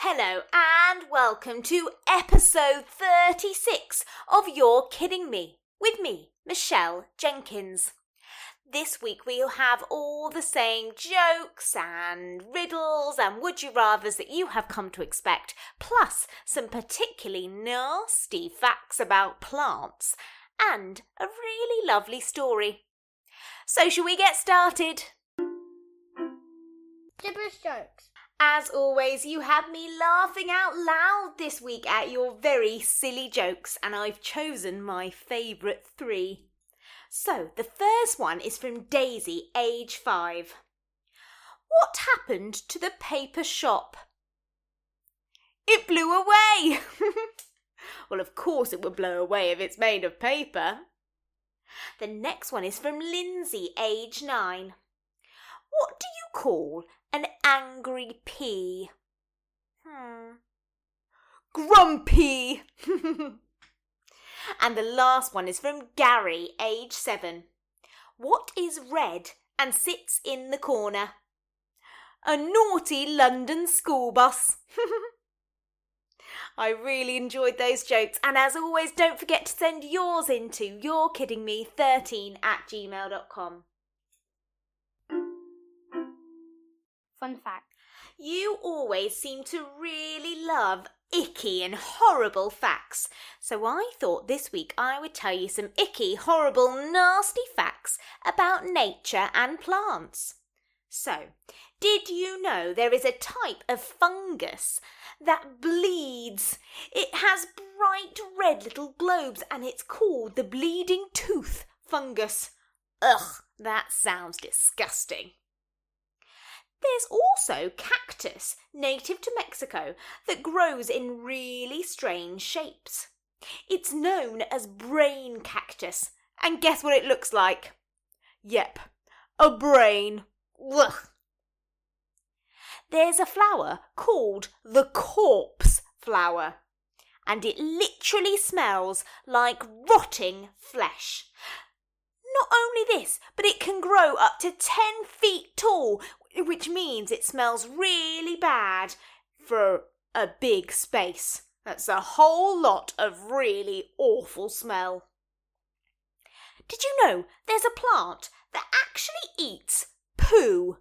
Hello and welcome to episode 36 of You're Kidding Me with me, Michelle Jenkins. This week we'll have all the same jokes and riddles and would you rathers that you have come to expect, plus some particularly nasty facts about plants and a really lovely story. So, shall we get started? Gibberish jokes. As always, you had me laughing out loud this week at your very silly jokes, and I've chosen my favourite three. So, the first one is from Daisy, age five. What happened to the paper shop? It blew away! well, of course it would blow away if it's made of paper. The next one is from Lindsay, age nine. What do you call an angry pea? Hmm. Grumpy! and the last one is from Gary, age seven. What is red and sits in the corner? A naughty London school bus. I really enjoyed those jokes, and as always, don't forget to send yours into you're kidding me 13 at gmail.com. Fun fact. You always seem to really love icky and horrible facts, so I thought this week I would tell you some icky, horrible, nasty facts about nature and plants. So, did you know there is a type of fungus that bleeds? It has bright red little globes and it's called the bleeding tooth fungus. Ugh, that sounds disgusting. There's also cactus, native to Mexico, that grows in really strange shapes. It's known as brain cactus, and guess what it looks like? Yep, a brain. Ugh. There's a flower called the corpse flower, and it literally smells like rotting flesh. Not only this, but it can grow up to 10 feet tall, which means it smells really bad for a big space. That's a whole lot of really awful smell. Did you know there's a plant that actually eats poo?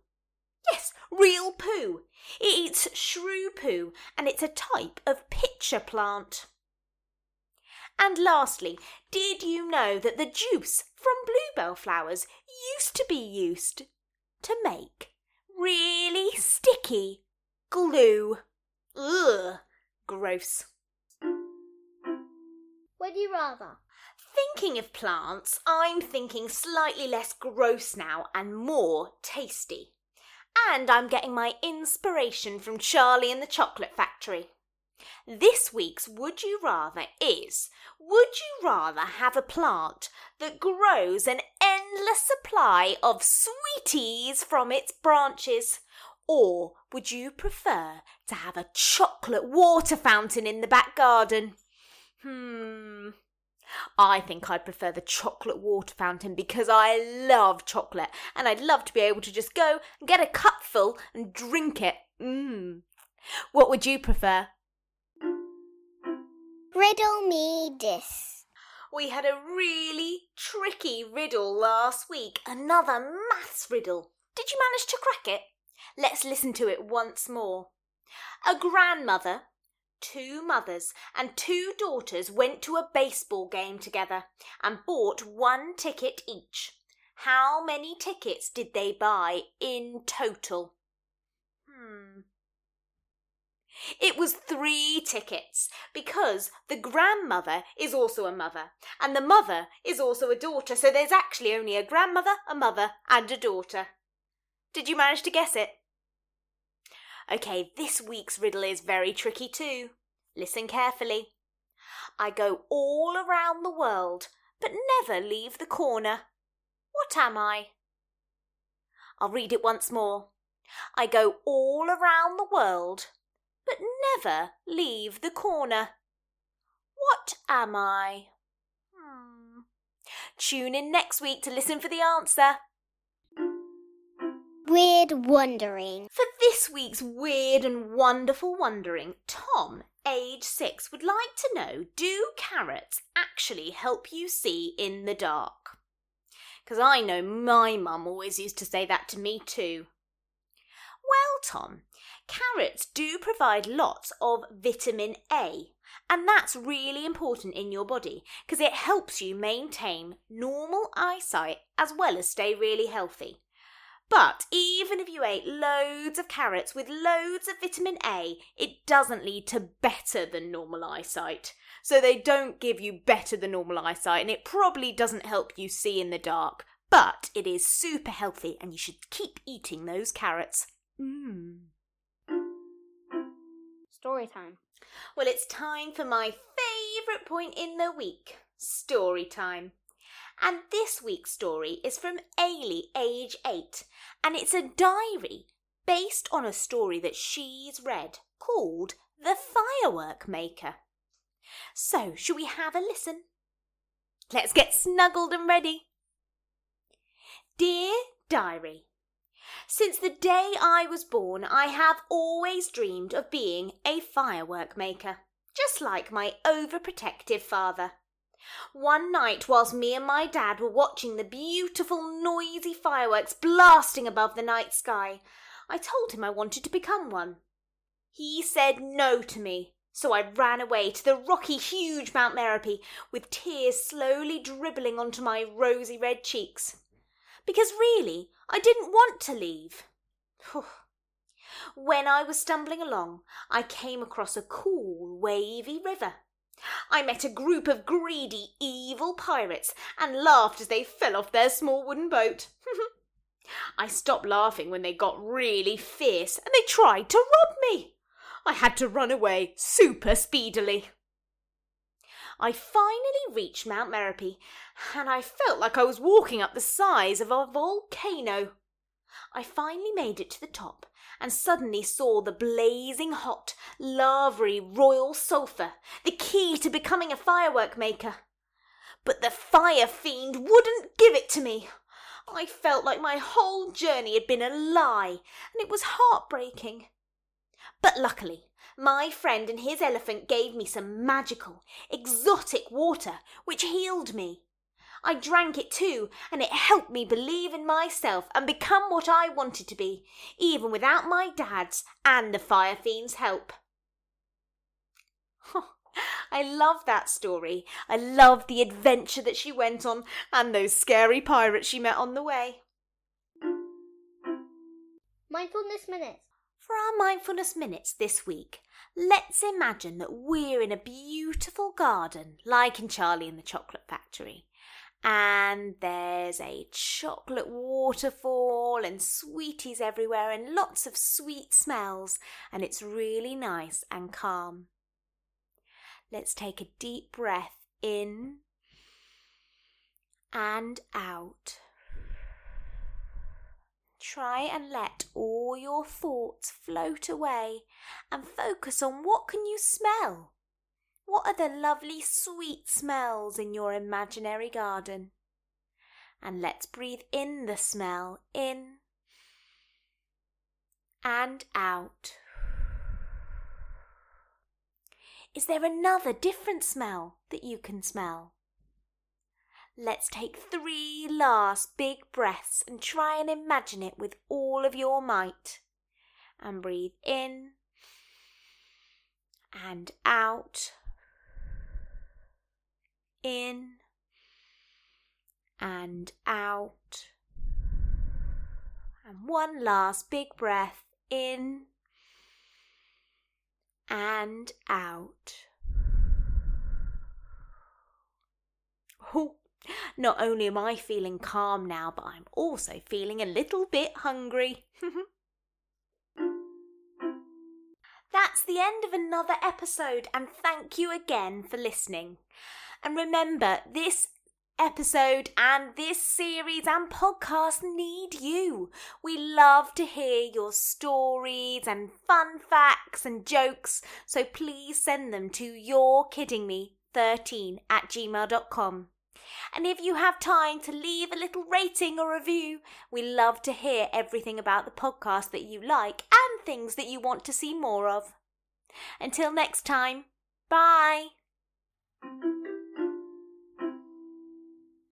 Yes, real poo. It eats shrew poo and it's a type of pitcher plant. And lastly, did you know that the juice from bluebell flowers used to be used to make really sticky glue? Ugh, gross. Would you rather? Thinking of plants, I'm thinking slightly less gross now and more tasty. And I'm getting my inspiration from Charlie and the Chocolate Factory. This week's Would You Rather is Would you rather have a plant that grows an endless supply of sweeties from its branches? Or would you prefer to have a chocolate water fountain in the back garden? Hmm. I think I'd prefer the chocolate water fountain because I love chocolate and I'd love to be able to just go and get a cupful and drink it. Mmm. What would you prefer? Riddle me this. We had a really tricky riddle last week, another maths riddle. Did you manage to crack it? Let's listen to it once more. A grandmother, two mothers, and two daughters went to a baseball game together and bought one ticket each. How many tickets did they buy in total? Hmm. It was three tickets because the grandmother is also a mother and the mother is also a daughter, so there's actually only a grandmother, a mother, and a daughter. Did you manage to guess it? Okay, this week's riddle is very tricky too. Listen carefully. I go all around the world, but never leave the corner. What am I? I'll read it once more. I go all around the world, but never leave the corner. What am I? Hmm. Tune in next week to listen for the answer. Weird wondering. For this week's weird and wonderful wondering, Tom, age six, would like to know do carrots actually help you see in the dark? Because I know my mum always used to say that to me too. Well, Tom, carrots do provide lots of vitamin A, and that's really important in your body because it helps you maintain normal eyesight as well as stay really healthy. But even if you ate loads of carrots with loads of vitamin A, it doesn't lead to better than normal eyesight. So they don't give you better than normal eyesight, and it probably doesn't help you see in the dark. But it is super healthy, and you should keep eating those carrots. Mmm. Story time. Well, it's time for my favourite point in the week story time. And this week's story is from Ailey, age 8, and it's a diary based on a story that she's read called The Firework Maker. So, shall we have a listen? Let's get snuggled and ready. Dear Diary, since the day I was born, I have always dreamed of being a firework maker, just like my overprotective father. One night, whilst me and my dad were watching the beautiful, noisy fireworks blasting above the night sky, I told him I wanted to become one. He said no to me, so I ran away to the rocky, huge Mount Merapi with tears slowly dribbling onto my rosy red cheeks. Because really, I didn't want to leave. when I was stumbling along, I came across a cool, wavy river. I met a group of greedy, evil pirates and laughed as they fell off their small wooden boat. I stopped laughing when they got really fierce and they tried to rob me. I had to run away super speedily. I finally reached Mount Merapi and I felt like I was walking up the sides of a volcano. I finally made it to the top and suddenly saw the blazing hot, lavary royal sulphur, the key to becoming a firework maker. But the fire fiend wouldn't give it to me. I felt like my whole journey had been a lie, and it was heartbreaking. But luckily, my friend and his elephant gave me some magical, exotic water which healed me. I drank it too, and it helped me believe in myself and become what I wanted to be, even without my dad's and the fire fiend's help. I love that story. I love the adventure that she went on and those scary pirates she met on the way. Mindfulness Minutes. For our mindfulness minutes this week, let's imagine that we're in a beautiful garden, like in Charlie and the Chocolate Factory, and there's a chocolate waterfall and sweeties everywhere and lots of sweet smells, and it's really nice and calm. Let's take a deep breath in and out. Try and let all your thoughts float away and focus on what can you smell? What are the lovely sweet smells in your imaginary garden? And let's breathe in the smell in and out. Is there another different smell that you can smell? Let's take three last big breaths and try and imagine it with all of your might. And breathe in and out in and out. And one last big breath in and out. Oh, not only am I feeling calm now, but I'm also feeling a little bit hungry. That's the end of another episode, and thank you again for listening. And remember, this episode and this series and podcast need you. We love to hear your stories and fun facts and jokes, so please send them to yourekiddingme13 at gmail.com. And if you have time to leave a little rating or review, we love to hear everything about the podcast that you like and things that you want to see more of. Until next time, bye.